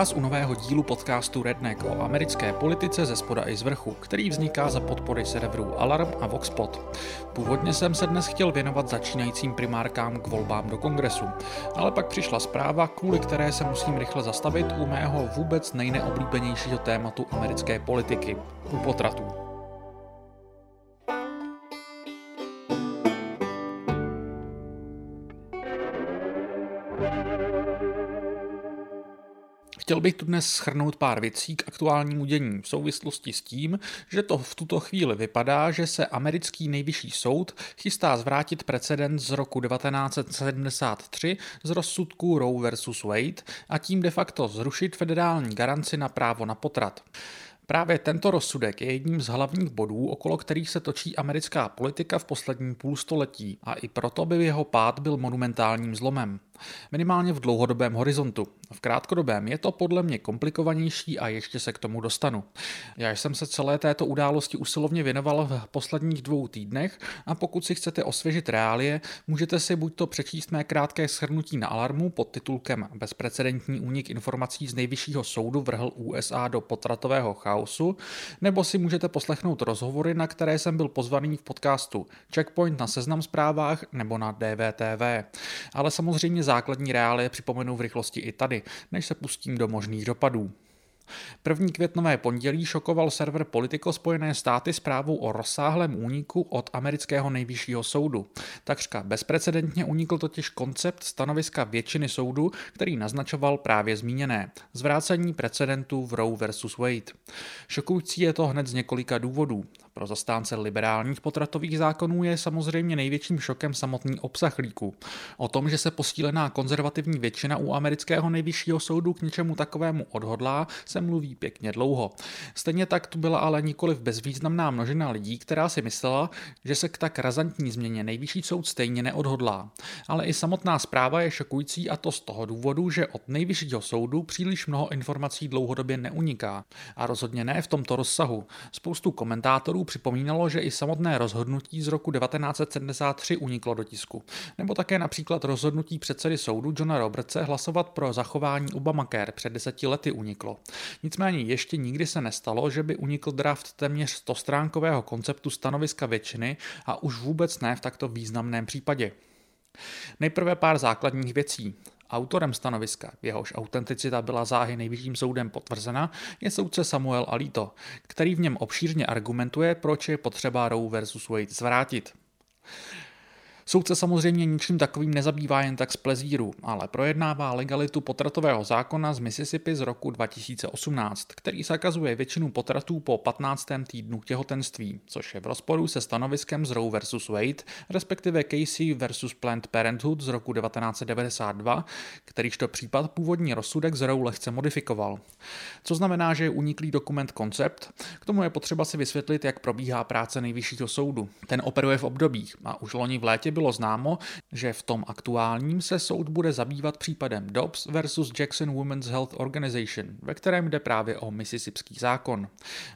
vás u nového dílu podcastu Redneck o americké politice ze spoda i z vrchu, který vzniká za podpory serverů Alarm a Voxpot. Původně jsem se dnes chtěl věnovat začínajícím primárkám k volbám do kongresu, ale pak přišla zpráva, kvůli které se musím rychle zastavit u mého vůbec nejneoblíbenějšího tématu americké politiky, u potratů. Chtěl bych tu dnes schrnout pár věcí k aktuálnímu dění v souvislosti s tím, že to v tuto chvíli vypadá, že se americký nejvyšší soud chystá zvrátit precedent z roku 1973 z rozsudku Roe vs. Wade a tím de facto zrušit federální garanci na právo na potrat. Právě tento rozsudek je jedním z hlavních bodů, okolo kterých se točí americká politika v posledním půlstoletí a i proto by jeho pád byl monumentálním zlomem minimálně v dlouhodobém horizontu. V krátkodobém je to podle mě komplikovanější a ještě se k tomu dostanu. Já jsem se celé této události usilovně věnoval v posledních dvou týdnech a pokud si chcete osvěžit reálie, můžete si buď to přečíst mé krátké shrnutí na alarmu pod titulkem Bezprecedentní únik informací z nejvyššího soudu vrhl USA do potratového chaosu, nebo si můžete poslechnout rozhovory, na které jsem byl pozvaný v podcastu Checkpoint na seznam zprávách nebo na DVTV. Ale samozřejmě základní reálie připomenu v rychlosti i tady, než se pustím do možných dopadů. První květnové pondělí šokoval server Politico Spojené státy zprávou o rozsáhlém úniku od amerického nejvyššího soudu. Takřka bezprecedentně unikl totiž koncept stanoviska většiny soudu, který naznačoval právě zmíněné zvrácení precedentu v Roe vs. Wade. Šokující je to hned z několika důvodů. Pro zastánce liberálních potratových zákonů je samozřejmě největším šokem samotný obsah líku. O tom, že se posílená konzervativní většina u amerického nejvyššího soudu k něčemu takovému odhodlá, se mluví pěkně dlouho. Stejně tak tu byla ale nikoliv bezvýznamná množina lidí, která si myslela, že se k tak razantní změně nejvyšší soud stejně neodhodlá. Ale i samotná zpráva je šokující a to z toho důvodu, že od nejvyššího soudu příliš mnoho informací dlouhodobě neuniká. A rozhodně ne v tomto rozsahu. Spoustu komentátorů připomínalo, že i samotné rozhodnutí z roku 1973 uniklo do tisku. Nebo také například rozhodnutí předsedy soudu Johna Robertse hlasovat pro zachování Obamacare před deseti lety uniklo. Nicméně ještě nikdy se nestalo, že by unikl draft téměř 100 stránkového konceptu stanoviska většiny a už vůbec ne v takto významném případě. Nejprve pár základních věcí. Autorem stanoviska, jehož autenticita byla záhy nejvyšším soudem potvrzena, je soudce Samuel Alito, který v něm obšírně argumentuje, proč je potřeba Roe versus Wade zvrátit. Soudce samozřejmě ničím takovým nezabývá jen tak z plezíru, ale projednává legalitu potratového zákona z Mississippi z roku 2018, který zakazuje většinu potratů po 15. týdnu těhotenství, což je v rozporu se stanoviskem z Roe vs. Wade, respektive Casey vs. Planned Parenthood z roku 1992, kterýž to případ původní rozsudek z Roe lehce modifikoval. Co znamená, že je uniklý dokument koncept? K tomu je potřeba si vysvětlit, jak probíhá práce nejvyššího soudu. Ten operuje v obdobích a už loni v létě byl bylo známo, že v tom aktuálním se soud bude zabývat případem Dobbs versus Jackson Women's Health Organization, ve kterém jde právě o Mississipský zákon.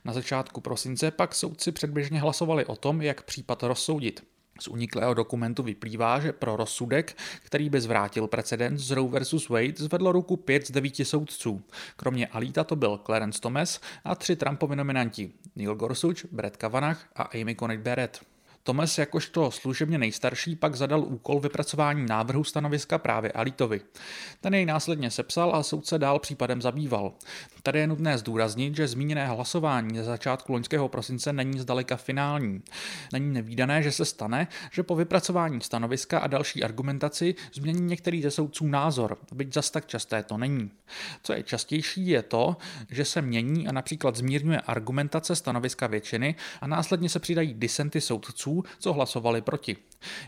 Na začátku prosince pak soudci předběžně hlasovali o tom, jak případ rozsoudit. Z uniklého dokumentu vyplývá, že pro rozsudek, který by zvrátil precedens z Roe vs. Wade, zvedlo ruku pět z devíti soudců. Kromě Alita to byl Clarence Thomas a tři Trumpovi nominanti Neil Gorsuch, Brett Kavanaugh a Amy Coney Barrett. Thomas jakožto služebně nejstarší pak zadal úkol vypracování návrhu stanoviska právě Alitovi. Ten jej následně sepsal a soudce dál případem zabýval. Tady je nutné zdůraznit, že zmíněné hlasování ze začátku loňského prosince není zdaleka finální. Není nevýdané, že se stane, že po vypracování stanoviska a další argumentaci změní některý ze soudců názor, byť zas tak časté to není. Co je častější je to, že se mění a například zmírňuje argumentace stanoviska většiny a následně se přidají disenty soudců, co hlasovali proti.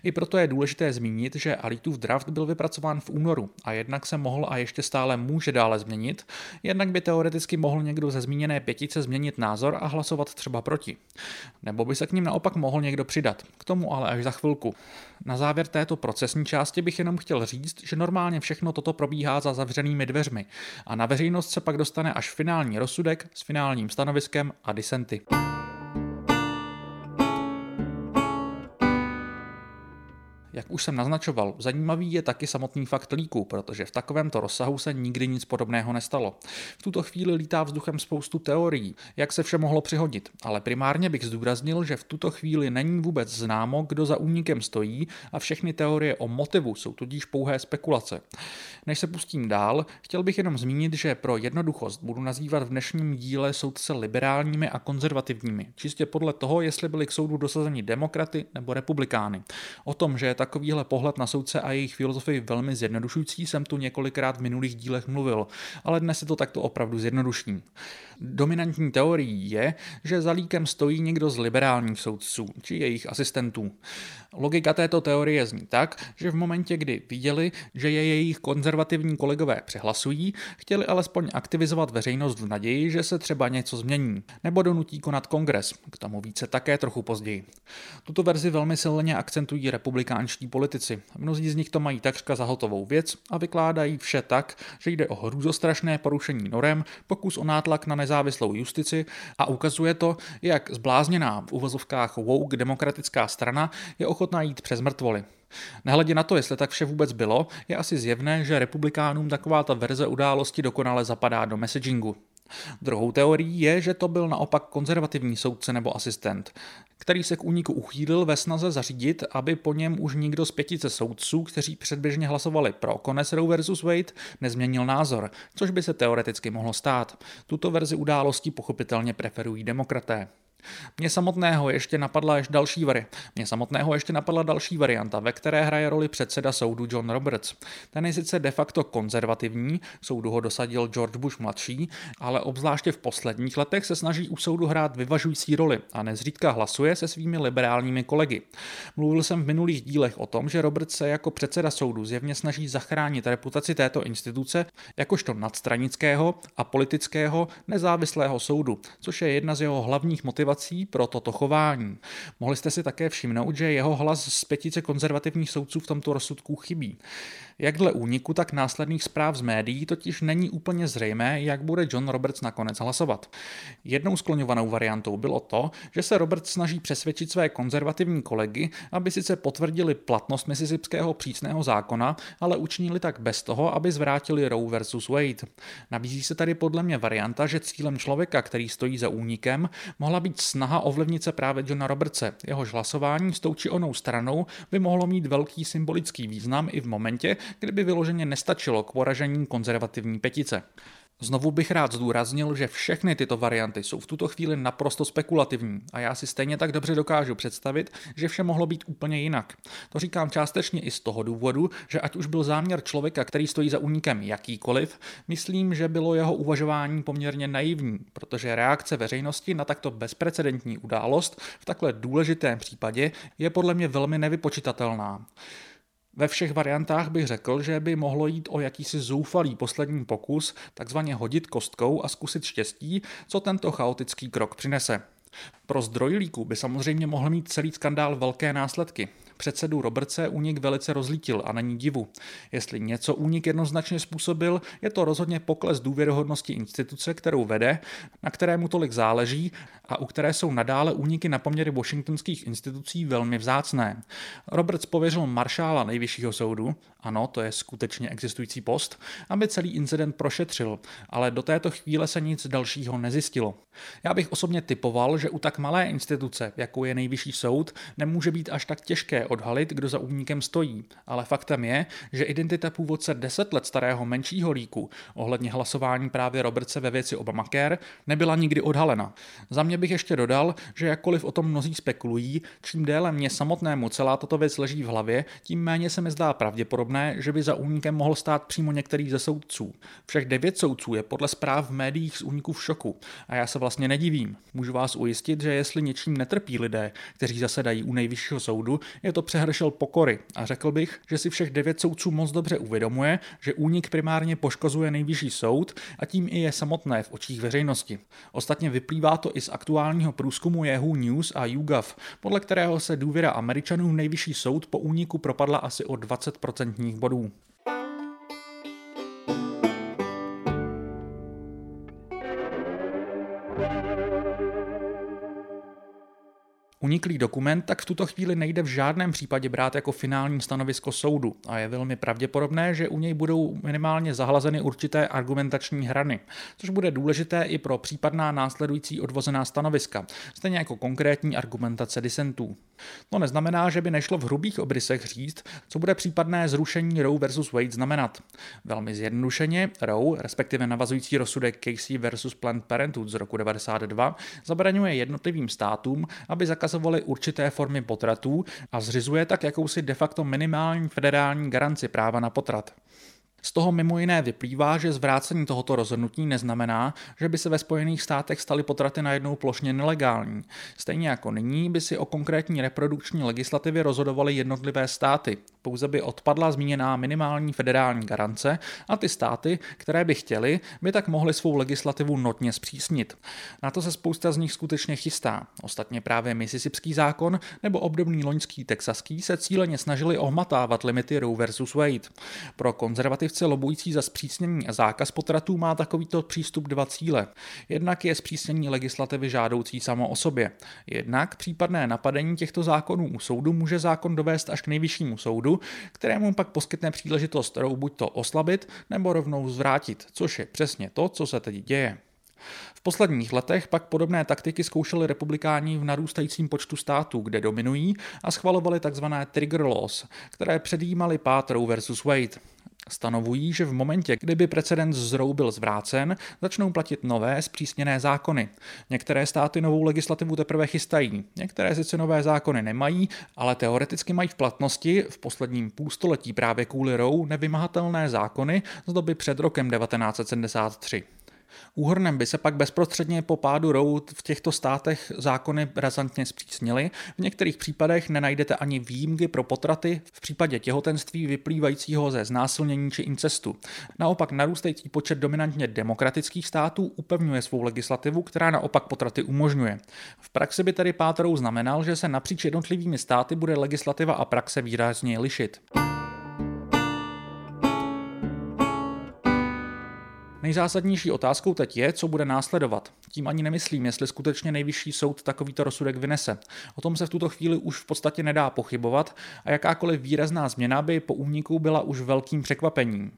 I proto je důležité zmínit, že Alitův draft byl vypracován v únoru a jednak se mohl a ještě stále může dále změnit, jednak by teoreticky mohl někdo ze zmíněné pětice změnit názor a hlasovat třeba proti. Nebo by se k ním naopak mohl někdo přidat. K tomu ale až za chvilku. Na závěr této procesní části bych jenom chtěl říct, že normálně všechno toto probíhá za zavřenými dveřmi a na veřejnost se pak dostane až finální rozsudek s finálním stanoviskem a disenty. Jak už jsem naznačoval, zajímavý je taky samotný fakt líku, protože v takovémto rozsahu se nikdy nic podobného nestalo. V tuto chvíli lítá vzduchem spoustu teorií, jak se vše mohlo přihodit, ale primárně bych zdůraznil, že v tuto chvíli není vůbec známo, kdo za únikem stojí a všechny teorie o motivu jsou tudíž pouhé spekulace. Než se pustím dál, chtěl bych jenom zmínit, že pro jednoduchost budu nazývat v dnešním díle soudce liberálními a konzervativními, čistě podle toho, jestli byli k soudu dosazeni demokraty nebo republikány. O tom, že je takovýhle pohled na soudce a jejich filozofii velmi zjednodušující, jsem tu několikrát v minulých dílech mluvil, ale dnes se to takto opravdu zjednoduším. Dominantní teorií je, že za líkem stojí někdo z liberálních soudců či jejich asistentů. Logika této teorie zní tak, že v momentě, kdy viděli, že je jejich konzervativní kolegové přehlasují, chtěli alespoň aktivizovat veřejnost v naději, že se třeba něco změní, nebo donutí konat kongres, k tomu více také trochu později. Tuto verzi velmi silně akcentují republikánští politici. Mnozí z nich to mají takřka za hotovou věc a vykládají vše tak, že jde o hrůzostrašné porušení norem, pokus o nátlak na nezávislou justici a ukazuje to, jak zblázněná v uvozovkách woke demokratická strana je ochotná jít přes mrtvoly. Nehledě na to, jestli tak vše vůbec bylo, je asi zjevné, že republikánům taková ta verze události dokonale zapadá do messagingu. Druhou teorií je, že to byl naopak konzervativní soudce nebo asistent, který se k úniku uchýlil ve snaze zařídit, aby po něm už nikdo z pětice soudců, kteří předběžně hlasovali pro konec Roe versus Wade, nezměnil názor, což by se teoreticky mohlo stát. Tuto verzi událostí pochopitelně preferují demokraté. Mě samotného ještě napadla ještě další vari. Mě samotného ještě napadla další varianta, ve které hraje roli předseda soudu John Roberts. Ten je sice de facto konzervativní, soudu ho dosadil George Bush mladší, ale obzvláště v posledních letech se snaží u soudu hrát vyvažující roli a nezřídka hlasuje se svými liberálními kolegy. Mluvil jsem v minulých dílech o tom, že Roberts se jako předseda soudu zjevně snaží zachránit reputaci této instituce jakožto nadstranického a politického nezávislého soudu, což je jedna z jeho hlavních motivací motivací pro toto chování. Mohli jste si také všimnout, že jeho hlas z petice konzervativních soudců v tomto rozsudku chybí. Jak dle úniku, tak následných zpráv z médií totiž není úplně zřejmé, jak bude John Roberts nakonec hlasovat. Jednou skloňovanou variantou bylo to, že se Roberts snaží přesvědčit své konzervativní kolegy, aby sice potvrdili platnost Mississipského přísného zákona, ale učinili tak bez toho, aby zvrátili Roe versus Wade. Nabízí se tady podle mě varianta, že cílem člověka, který stojí za únikem, mohla být snaha ovlivnit se právě Johna Robertse. Jehož hlasování s tou či onou stranou by mohlo mít velký symbolický význam i v momentě, kdyby vyloženě nestačilo k poražení konzervativní petice. Znovu bych rád zdůraznil, že všechny tyto varianty jsou v tuto chvíli naprosto spekulativní a já si stejně tak dobře dokážu představit, že vše mohlo být úplně jinak. To říkám částečně i z toho důvodu, že ať už byl záměr člověka, který stojí za únikem jakýkoliv, myslím, že bylo jeho uvažování poměrně naivní, protože reakce veřejnosti na takto bezprecedentní událost v takhle důležitém případě je podle mě velmi nevypočitatelná. Ve všech variantách bych řekl, že by mohlo jít o jakýsi zoufalý poslední pokus, takzvaně hodit kostkou a zkusit štěstí, co tento chaotický krok přinese. Pro zdroj líku by samozřejmě mohl mít celý skandál velké následky. Předsedu Robertse únik velice rozlítil a není divu. Jestli něco únik jednoznačně způsobil, je to rozhodně pokles důvěryhodnosti instituce, kterou vede, na kterému tolik záleží a u které jsou nadále úniky na poměry washingtonských institucí velmi vzácné. Roberts pověřil maršála nejvyššího soudu, ano, to je skutečně existující post, aby celý incident prošetřil, ale do této chvíle se nic dalšího nezjistilo. Já bych osobně typoval, že u tak malé instituce, jako je nejvyšší soud, nemůže být až tak těžké odhalit, kdo za únikem stojí. Ale faktem je, že identita původce 10 let starého menšího líku ohledně hlasování právě Robertse ve věci Obamacare nebyla nikdy odhalena. Za mě bych ještě dodal, že jakkoliv o tom mnozí spekulují, čím déle mě samotnému celá tato věc leží v hlavě, tím méně se mi zdá pravděpodobné, že by za únikem mohl stát přímo některý ze soudců. Všech devět soudců je podle zpráv v médiích z úniku v šoku a já se vlastně nedivím. Můžu vás ujistit, že jestli něčím netrpí lidé, kteří zasedají u nejvyššího soudu, je to přehršel pokory a řekl bych, že si všech devět soudců moc dobře uvědomuje, že únik primárně poškozuje nejvyšší soud a tím i je samotné v očích veřejnosti. Ostatně vyplývá to i z aktuálního průzkumu Yahoo News a YouGov, podle kterého se důvěra Američanů v nejvyšší soud po úniku propadla asi o 20% bodů. Uniklý dokument tak v tuto chvíli nejde v žádném případě brát jako finální stanovisko soudu a je velmi pravděpodobné, že u něj budou minimálně zahlazeny určité argumentační hrany, což bude důležité i pro případná následující odvozená stanoviska, stejně jako konkrétní argumentace disentů. To neznamená, že by nešlo v hrubých obrysech říct, co bude případné zrušení Roe versus Wade znamenat. Velmi zjednodušeně Roe, respektive navazující rozsudek Casey versus Planned Parenthood z roku 92, zabraňuje jednotlivým státům, aby zakazovali určité formy potratů a zřizuje tak jakousi de facto minimální federální garanci práva na potrat. Z toho mimo jiné vyplývá, že zvrácení tohoto rozhodnutí neznamená, že by se ve Spojených státech staly potraty najednou plošně nelegální. Stejně jako nyní by si o konkrétní reprodukční legislativě rozhodovaly jednotlivé státy. Pouze by odpadla zmíněná minimální federální garance a ty státy, které by chtěly, by tak mohly svou legislativu notně zpřísnit. Na to se spousta z nich skutečně chystá. Ostatně právě Mississipský zákon nebo obdobný loňský texaský se cíleně snažili ohmatávat limity Roe versus Wade. Pro konzervativce Konzervativce lobující za zpřísnění a zákaz potratů má takovýto přístup dva cíle. Jednak je zpřísnění legislativy žádoucí samo o sobě. Jednak případné napadení těchto zákonů u soudu může zákon dovést až k nejvyššímu soudu, kterému pak poskytne příležitost rou buď to oslabit nebo rovnou zvrátit, což je přesně to, co se teď děje. V posledních letech pak podobné taktiky zkoušeli republikáni v narůstajícím počtu států, kde dominují a schvalovali tzv. trigger laws, které předjímaly pád Roe versus Wade. Stanovují, že v momentě, kdyby precedens z Roe byl zvrácen, začnou platit nové zpřísněné zákony. Některé státy novou legislativu teprve chystají, některé sice nové zákony nemají, ale teoreticky mají v platnosti v posledním půlstoletí právě kvůli Roe nevymahatelné zákony z doby před rokem 1973. Úhrnem by se pak bezprostředně po pádu Roe v těchto státech zákony razantně zpřísnily. V některých případech nenajdete ani výjimky pro potraty v případě těhotenství vyplývajícího ze znásilnění či incestu. Naopak narůstající počet dominantně demokratických států upevňuje svou legislativu, která naopak potraty umožňuje. V praxi by tedy pád Roe znamenal, že se napříč jednotlivými státy bude legislativa a praxe výrazně lišit. Nejzásadnější otázkou teď je, co bude následovat. Tím ani nemyslím, jestli skutečně nejvyšší soud takovýto rozsudek vynese. O tom se v tuto chvíli už v podstatě nedá pochybovat a jakákoliv výrazná změna by po úniku byla už velkým překvapením.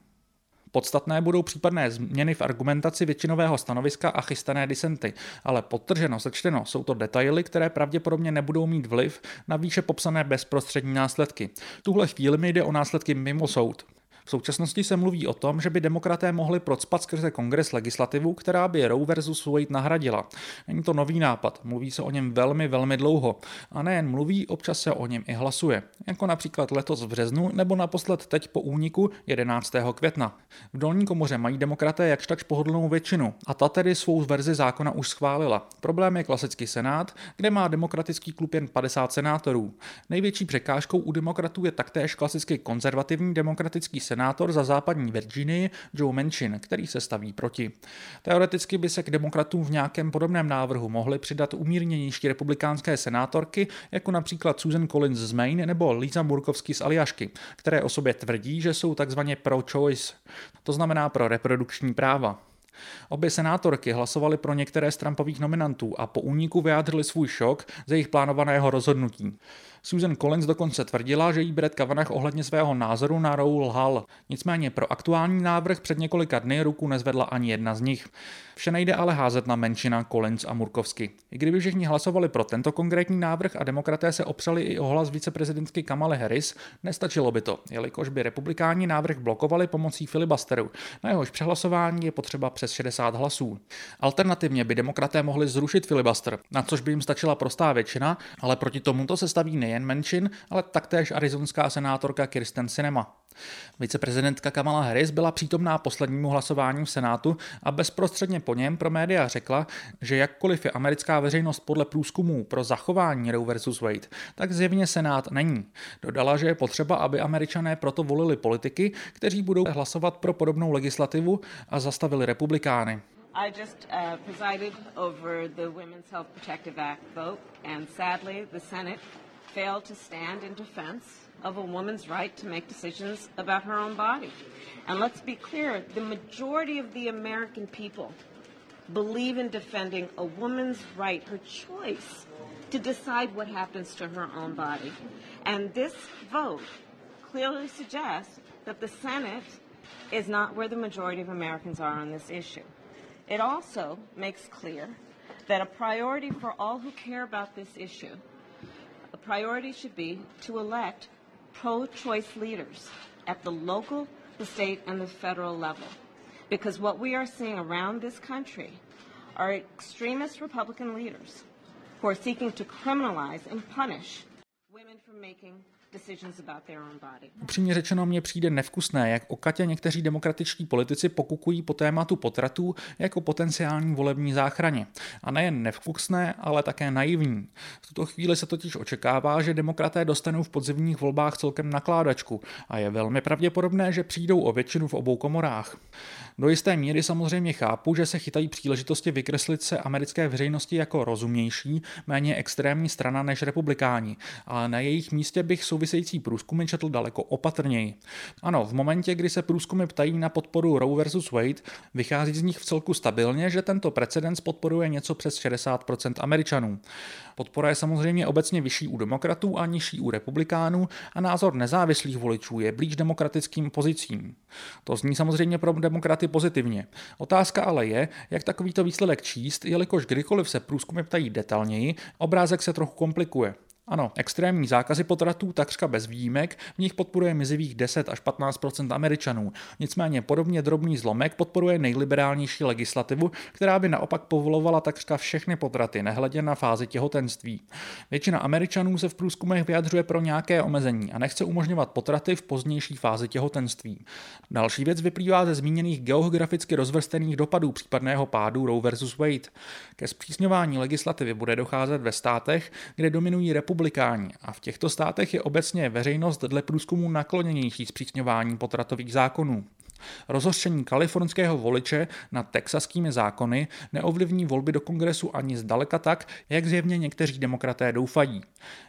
Podstatné budou případné změny v argumentaci většinového stanoviska a chystané disenty, ale podtrženo, sečteno, jsou to detaily, které pravděpodobně nebudou mít vliv na výše popsané bezprostřední následky. Tuhle chvíli mi jde o následky mimo soud. V současnosti se mluví o tom, že by demokraté mohli procpat skrze kongres legislativu, která by Roe versus Wade nahradila. Není to nový nápad, mluví se o něm velmi, velmi dlouho. A nejen mluví, občas se o něm i hlasuje. Jako například letos v březnu nebo naposled teď po úniku 11. května. V dolní komoře mají demokraté jakž takž pohodlnou většinu a ta tedy svou verzi zákona už schválila. Problém je klasický senát, kde má demokratický klub jen 50 senátorů. Největší překážkou u demokratů je taktéž klasicky konzervativní demokratický senát senátor za západní Virginii Joe Manchin, který se staví proti. Teoreticky by se k demokratům v nějakém podobném návrhu mohly přidat umírněnější republikánské senátorky, jako například Susan Collins z Maine nebo Lisa Murkovsky z Aljašky, které o sobě tvrdí, že jsou takzvaně pro-choice, to znamená pro reprodukční práva. Obě senátorky hlasovaly pro některé z Trumpových nominantů a po úniku vyjádřili svůj šok ze jejich plánovaného rozhodnutí. Susan Collins dokonce tvrdila, že jí Brett Kavanaugh ohledně svého názoru na Roe lhal. Nicméně pro aktuální návrh před několika dny ruku nezvedla ani jedna z nich. Vše nejde ale házet na menšina Collins a Murkovsky. I kdyby všichni hlasovali pro tento konkrétní návrh a demokraté se opřeli i o hlas viceprezidentky Kamale Harris, nestačilo by to, jelikož by republikáni návrh blokovali pomocí filibusteru. Na jehož přehlasování je potřeba přes 60 hlasů. Alternativně by demokraté mohli zrušit filibuster, na což by jim stačila prostá většina, ale proti tomuto se staví nejen menšin, ale taktéž arizonská senátorka Kirsten Sinema. Viceprezidentka Kamala Harris byla přítomná poslednímu hlasování v Senátu a bezprostředně po něm pro média řekla, že jakkoliv je americká veřejnost podle průzkumů pro zachování Roe versus Wade, tak zjevně Senát není. Dodala, že je potřeba, aby američané proto volili politiky, kteří budou hlasovat pro podobnou legislativu a zastavili I just uh, presided over the Women's Health Protective Act vote, and sadly, the Senate failed to stand in defense of a woman's right to make decisions about her own body. And let's be clear the majority of the American people believe in defending a woman's right, her choice to decide what happens to her own body. And this vote clearly suggests that the Senate is not where the majority of Americans are on this issue. It also makes clear that a priority for all who care about this issue, a priority should be to elect pro-choice leaders at the local, the state, and the federal level. Because what we are seeing around this country are extremist Republican leaders who are seeking to criminalize and punish women for making Upřímně řečeno mně přijde nevkusné, jak o Katě někteří demokratičtí politici pokukují po tématu potratů jako potenciální volební záchraně. A nejen nevkusné, ale také naivní. V tuto chvíli se totiž očekává, že demokraté dostanou v podzimních volbách celkem nakládačku a je velmi pravděpodobné, že přijdou o většinu v obou komorách. Do jisté míry samozřejmě chápu, že se chytají příležitosti vykreslit se americké veřejnosti jako rozumnější, méně extrémní strana než republikáni, ale na jejich místě bych související průzkumy četl daleko opatrněji. Ano, v momentě, kdy se průzkumy ptají na podporu Roe versus Wade, vychází z nich v celku stabilně, že tento precedens podporuje něco přes 60% Američanů. Podpora je samozřejmě obecně vyšší u demokratů a nižší u republikánů a názor nezávislých voličů je blíž demokratickým pozicím. To zní samozřejmě pro demokraty pozitivně. Otázka ale je, jak takovýto výsledek číst, jelikož kdykoliv se průzkumy ptají detailněji, obrázek se trochu komplikuje. Ano, extrémní zákazy potratů takřka bez výjimek, v nich podporuje mizivých 10 až 15 Američanů. Nicméně podobně drobný zlomek podporuje nejliberálnější legislativu, která by naopak povolovala takřka všechny potraty, nehledě na fázi těhotenství. Většina Američanů se v průzkumech vyjadřuje pro nějaké omezení a nechce umožňovat potraty v pozdější fázi těhotenství. Další věc vyplývá ze zmíněných geograficky rozvrstených dopadů případného pádu Roe versus Wade. Ke zpřísňování legislativy bude docházet ve státech, kde dominují republiky republikáni a v těchto státech je obecně veřejnost dle průzkumu nakloněnější zpřísňování potratových zákonů. Rozhořčení kalifornského voliče nad texaskými zákony neovlivní volby do kongresu ani zdaleka tak, jak zjevně někteří demokraté doufají.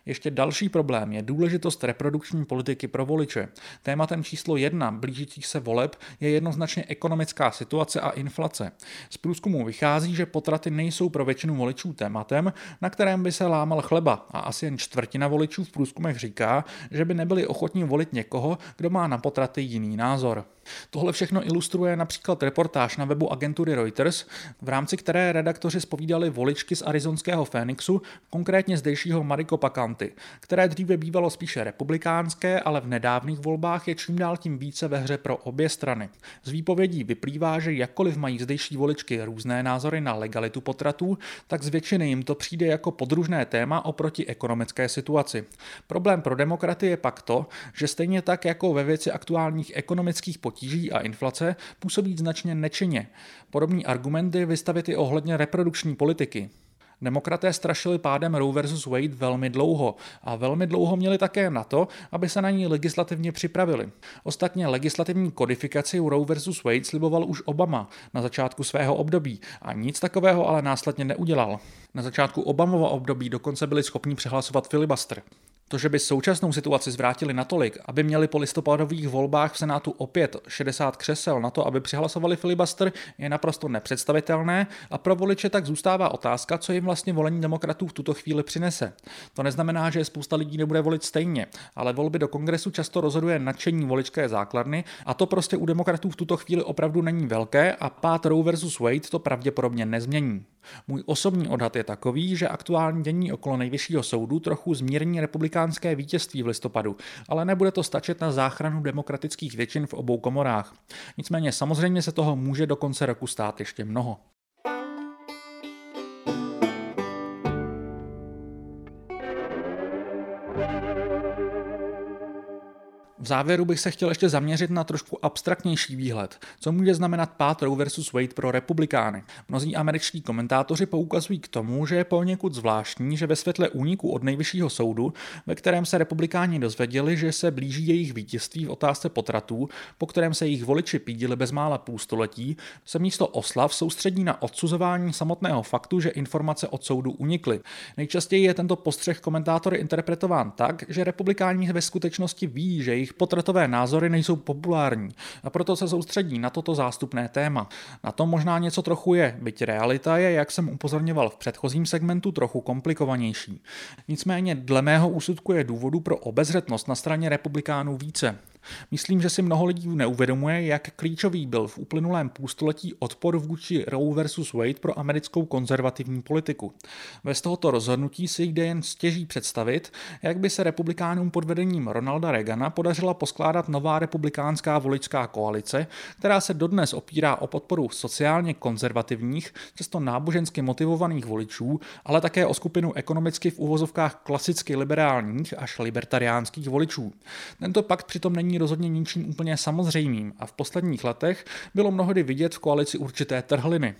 Ještě další problém je důležitost reprodukční politiky pro voliče. Tématem číslo jedna blížících se voleb je jednoznačně ekonomická situace a inflace. Z průzkumu vychází, že potraty nejsou pro většinu voličů tématem, na kterém by se lámal chleba a asi jen čtvrtina voličů v průzkumech říká, že by nebyli ochotní volit někoho, kdo má na potraty jiný názor. Tohle všechno ilustruje například reportáž na webu agentury Reuters, v rámci které redaktoři spovídali voličky z arizonského Phoenixu, konkrétně zdejšího Maricopa County, které dříve bývalo spíše republikánské, ale v nedávných volbách je čím dál tím více ve hře pro obě strany. Z výpovědí vyplývá, že jakkoliv mají zdejší voličky různé názory na legalitu potratů, tak z většiny jim to přijde jako podružné téma oproti ekonomické situaci. Problém pro demokraty je pak to, že stejně tak jako ve věci aktuálních ekonomických potíží a inflace působí značně nečinně. Podobný argument je vystavit i ohledně reprodukční politiky. Demokraté strašili pádem Roe versus Wade velmi dlouho a velmi dlouho měli také na to, aby se na ní legislativně připravili. Ostatně legislativní kodifikaci Roe versus Wade sliboval už Obama na začátku svého období a nic takového ale následně neudělal. Na začátku Obamova období dokonce byli schopni přehlasovat filibuster. To, že by současnou situaci zvrátili natolik, aby měli po listopadových volbách v Senátu opět 60 křesel na to, aby přihlasovali filibuster, je naprosto nepředstavitelné a pro voliče tak zůstává otázka, co jim vlastně volení demokratů v tuto chvíli přinese. To neznamená, že spousta lidí nebude volit stejně, ale volby do kongresu často rozhoduje nadšení voličské základny a to prostě u demokratů v tuto chvíli opravdu není velké a pát Roe versus Wade to pravděpodobně nezmění. Můj osobní odhad je takový, že aktuální dění okolo nejvyššího soudu trochu zmírní republikánské vítězství v listopadu, ale nebude to stačit na záchranu demokratických většin v obou komorách. Nicméně samozřejmě se toho může do konce roku stát ještě mnoho. V závěru bych se chtěl ještě zaměřit na trošku abstraktnější výhled, co může znamenat pád Roe versus Wade pro republikány. Mnozí američtí komentátoři poukazují k tomu, že je poněkud zvláštní, že ve světle úniku od nejvyššího soudu, ve kterém se republikáni dozvěděli, že se blíží jejich vítězství v otázce potratů, po kterém se jejich voliči pídili bezmála půl století, se místo oslav soustředí na odsuzování samotného faktu, že informace od soudu unikly. Nejčastěji je tento postřeh komentátory interpretován tak, že republikáni ve skutečnosti ví, že jejich jejich potratové názory nejsou populární a proto se soustředí na toto zástupné téma. Na tom možná něco trochu je, byť realita je, jak jsem upozorňoval v předchozím segmentu, trochu komplikovanější. Nicméně dle mého úsudku je důvodu pro obezřetnost na straně republikánů více. Myslím, že si mnoho lidí neuvědomuje, jak klíčový byl v uplynulém půlstoletí odpor vůči Roe versus Wade pro americkou konzervativní politiku. Bez tohoto rozhodnutí si jde jen stěží představit, jak by se republikánům pod vedením Ronalda Reagana podařila poskládat nová republikánská voličská koalice, která se dodnes opírá o podporu sociálně konzervativních, často nábožensky motivovaných voličů, ale také o skupinu ekonomicky v uvozovkách klasicky liberálních až libertariánských voličů. Tento pakt přitom není není rozhodně ničím úplně samozřejmým a v posledních letech bylo mnohdy vidět v koalici určité trhliny.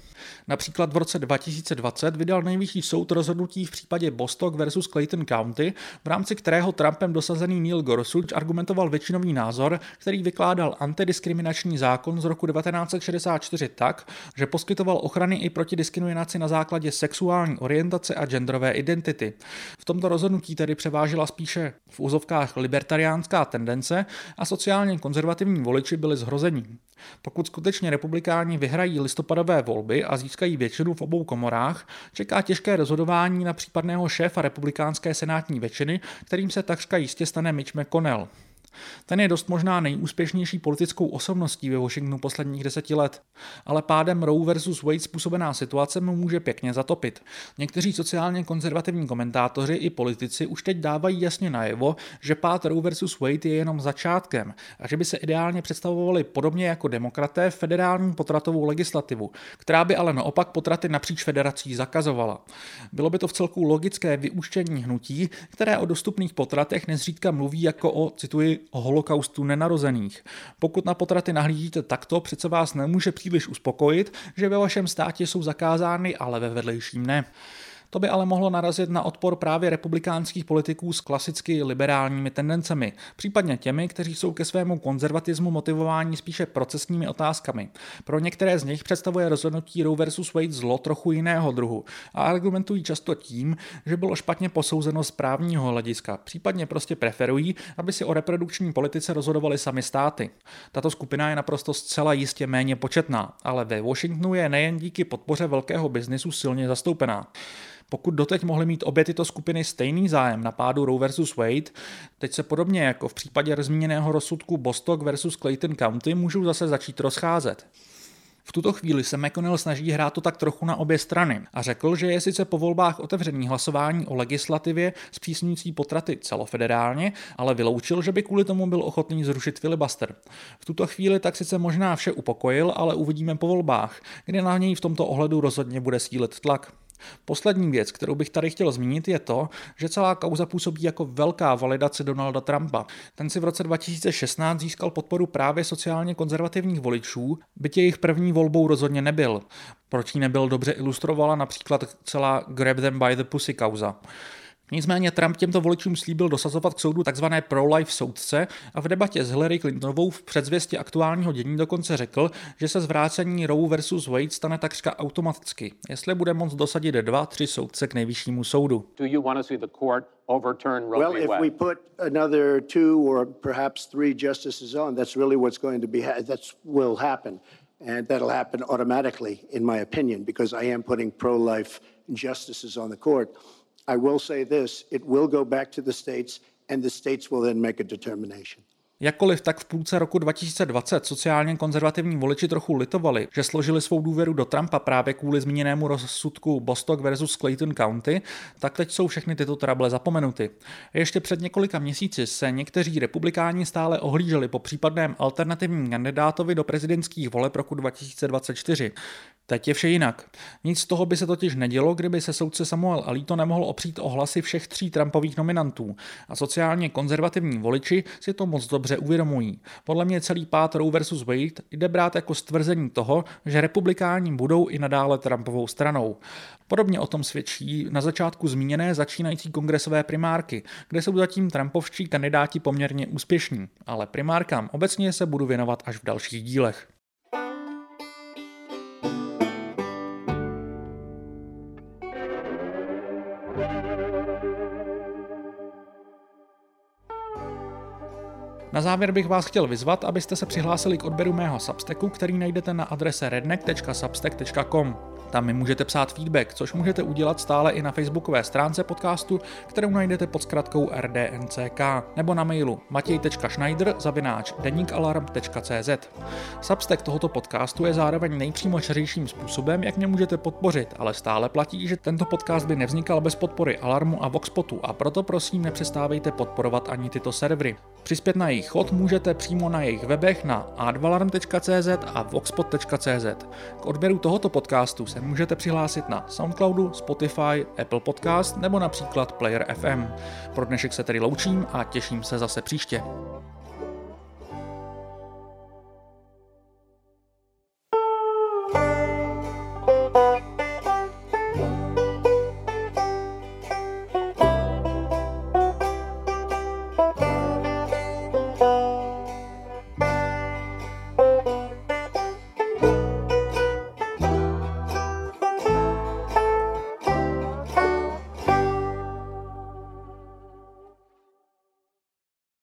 Například v roce 2020 vydal nejvyšší soud rozhodnutí v případě Bostock versus Clayton County, v rámci kterého Trumpem dosazený Neil Gorsuch argumentoval většinový názor, který vykládal antidiskriminační zákon z roku 1964 tak, že poskytoval ochrany i proti diskriminaci na základě sexuální orientace a genderové identity. V tomto rozhodnutí tedy převážila spíše v úzovkách libertariánská tendence a sociálně konzervativní voliči byli zhrození. Pokud skutečně republikáni vyhrají listopadové volby a získají většinu v obou komorách, čeká těžké rozhodování na případného šéfa republikánské senátní většiny, kterým se takřka jistě stane Mitch McConnell. Ten je dost možná nejúspěšnější politickou osobností ve Washingtonu posledních deseti let, ale pádem Roe versus Wade způsobená situace mu může pěkně zatopit. Někteří sociálně konzervativní komentátoři i politici už teď dávají jasně najevo, že pád Roe versus Wade je jenom začátkem a že by se ideálně představovali podobně jako demokraté federální potratovou legislativu, která by ale naopak potraty napříč federací zakazovala. Bylo by to v celku logické vyúštění hnutí, které o dostupných potratech nezřídka mluví jako o, cituji, holokaustu nenarozených. Pokud na potraty nahlížíte takto, přece vás nemůže příliš uspokojit, že ve vašem státě jsou zakázány, ale ve vedlejším ne. To by ale mohlo narazit na odpor právě republikánských politiků s klasicky liberálními tendencemi, případně těmi, kteří jsou ke svému konzervatismu motivováni spíše procesními otázkami. Pro některé z nich představuje rozhodnutí Roe versus Wade zlo trochu jiného druhu a argumentují často tím, že bylo špatně posouzeno z právního hlediska, případně prostě preferují, aby si o reprodukční politice rozhodovali sami státy. Tato skupina je naprosto zcela jistě méně početná, ale ve Washingtonu je nejen díky podpoře velkého biznisu silně zastoupená. Pokud doteď mohly mít obě tyto skupiny stejný zájem na pádu Roe versus Wade, teď se podobně jako v případě zmíněného rozsudku Bostock versus Clayton County můžou zase začít rozcházet. V tuto chvíli se McConnell snaží hrát to tak trochu na obě strany a řekl, že je sice po volbách otevřený hlasování o legislativě zpřísňující potraty celofederálně, ale vyloučil, že by kvůli tomu byl ochotný zrušit filibuster. V tuto chvíli tak sice možná vše upokojil, ale uvidíme po volbách, kdy na něj v tomto ohledu rozhodně bude sílit tlak. Poslední věc, kterou bych tady chtěl zmínit, je to, že celá kauza působí jako velká validace Donalda Trumpa. Ten si v roce 2016 získal podporu právě sociálně konzervativních voličů, byť jejich první volbou rozhodně nebyl. Proč jí nebyl dobře ilustrovala například celá Grab them by the pussy kauza. Nicméně Trump těmto voličům slíbil dosazovat k soudu tzv. pro-life soudce a v debatě s Hillary Clintonovou v předzvěstě aktuálního dění dokonce řekl, že se zvrácení Roe versus Wade stane takřka automaticky, jestli bude moct dosadit dva, tři soudce k nejvyššímu soudu. Do you want to see the court overturn Roe well, if we put another two or perhaps three justices on, that's really what's going to be, that will happen. And that'll happen automatically, in my opinion, because I am putting pro-life justices on the court. I will say this it will go back to the states, and the states will then make a determination. Jakkoliv tak v půlce roku 2020 sociálně konzervativní voliči trochu litovali, že složili svou důvěru do Trumpa právě kvůli zmíněnému rozsudku Bostock versus Clayton County, tak teď jsou všechny tyto trable zapomenuty. Ještě před několika měsíci se někteří republikáni stále ohlíželi po případném alternativním kandidátovi do prezidentských voleb roku 2024. Teď je vše jinak. Nic z toho by se totiž nedělo, kdyby se soudce Samuel Alito nemohl opřít o hlasy všech tří Trumpových nominantů. A sociálně konzervativní voliči si to moc dobře uvědomují. Podle mě celý pát Roe versus Wade jde brát jako stvrzení toho, že republikáni budou i nadále Trumpovou stranou. Podobně o tom svědčí na začátku zmíněné začínající kongresové primárky, kde jsou zatím Trumpovští kandidáti poměrně úspěšní, ale primárkám obecně se budu věnovat až v dalších dílech. Na závěr bych vás chtěl vyzvat, abyste se přihlásili k odběru mého Substacku, který najdete na adrese redneck.substack.com. Tam mi můžete psát feedback, což můžete udělat stále i na facebookové stránce podcastu, kterou najdete pod zkratkou rdnck, nebo na mailu matěj.schneider zavináč. Substack tohoto podcastu je zároveň nejpřímočařejším způsobem, jak mě můžete podpořit, ale stále platí, že tento podcast by nevznikal bez podpory Alarmu a Voxpotu a proto prosím nepřestávejte podporovat ani tyto servery. Přispět na jejich chod můžete přímo na jejich webech na advalarm.cz a voxpot.cz. K odběru tohoto podcastu se můžete přihlásit na Soundcloudu, Spotify, Apple Podcast nebo například Player FM. Pro dnešek se tedy loučím a těším se zase příště.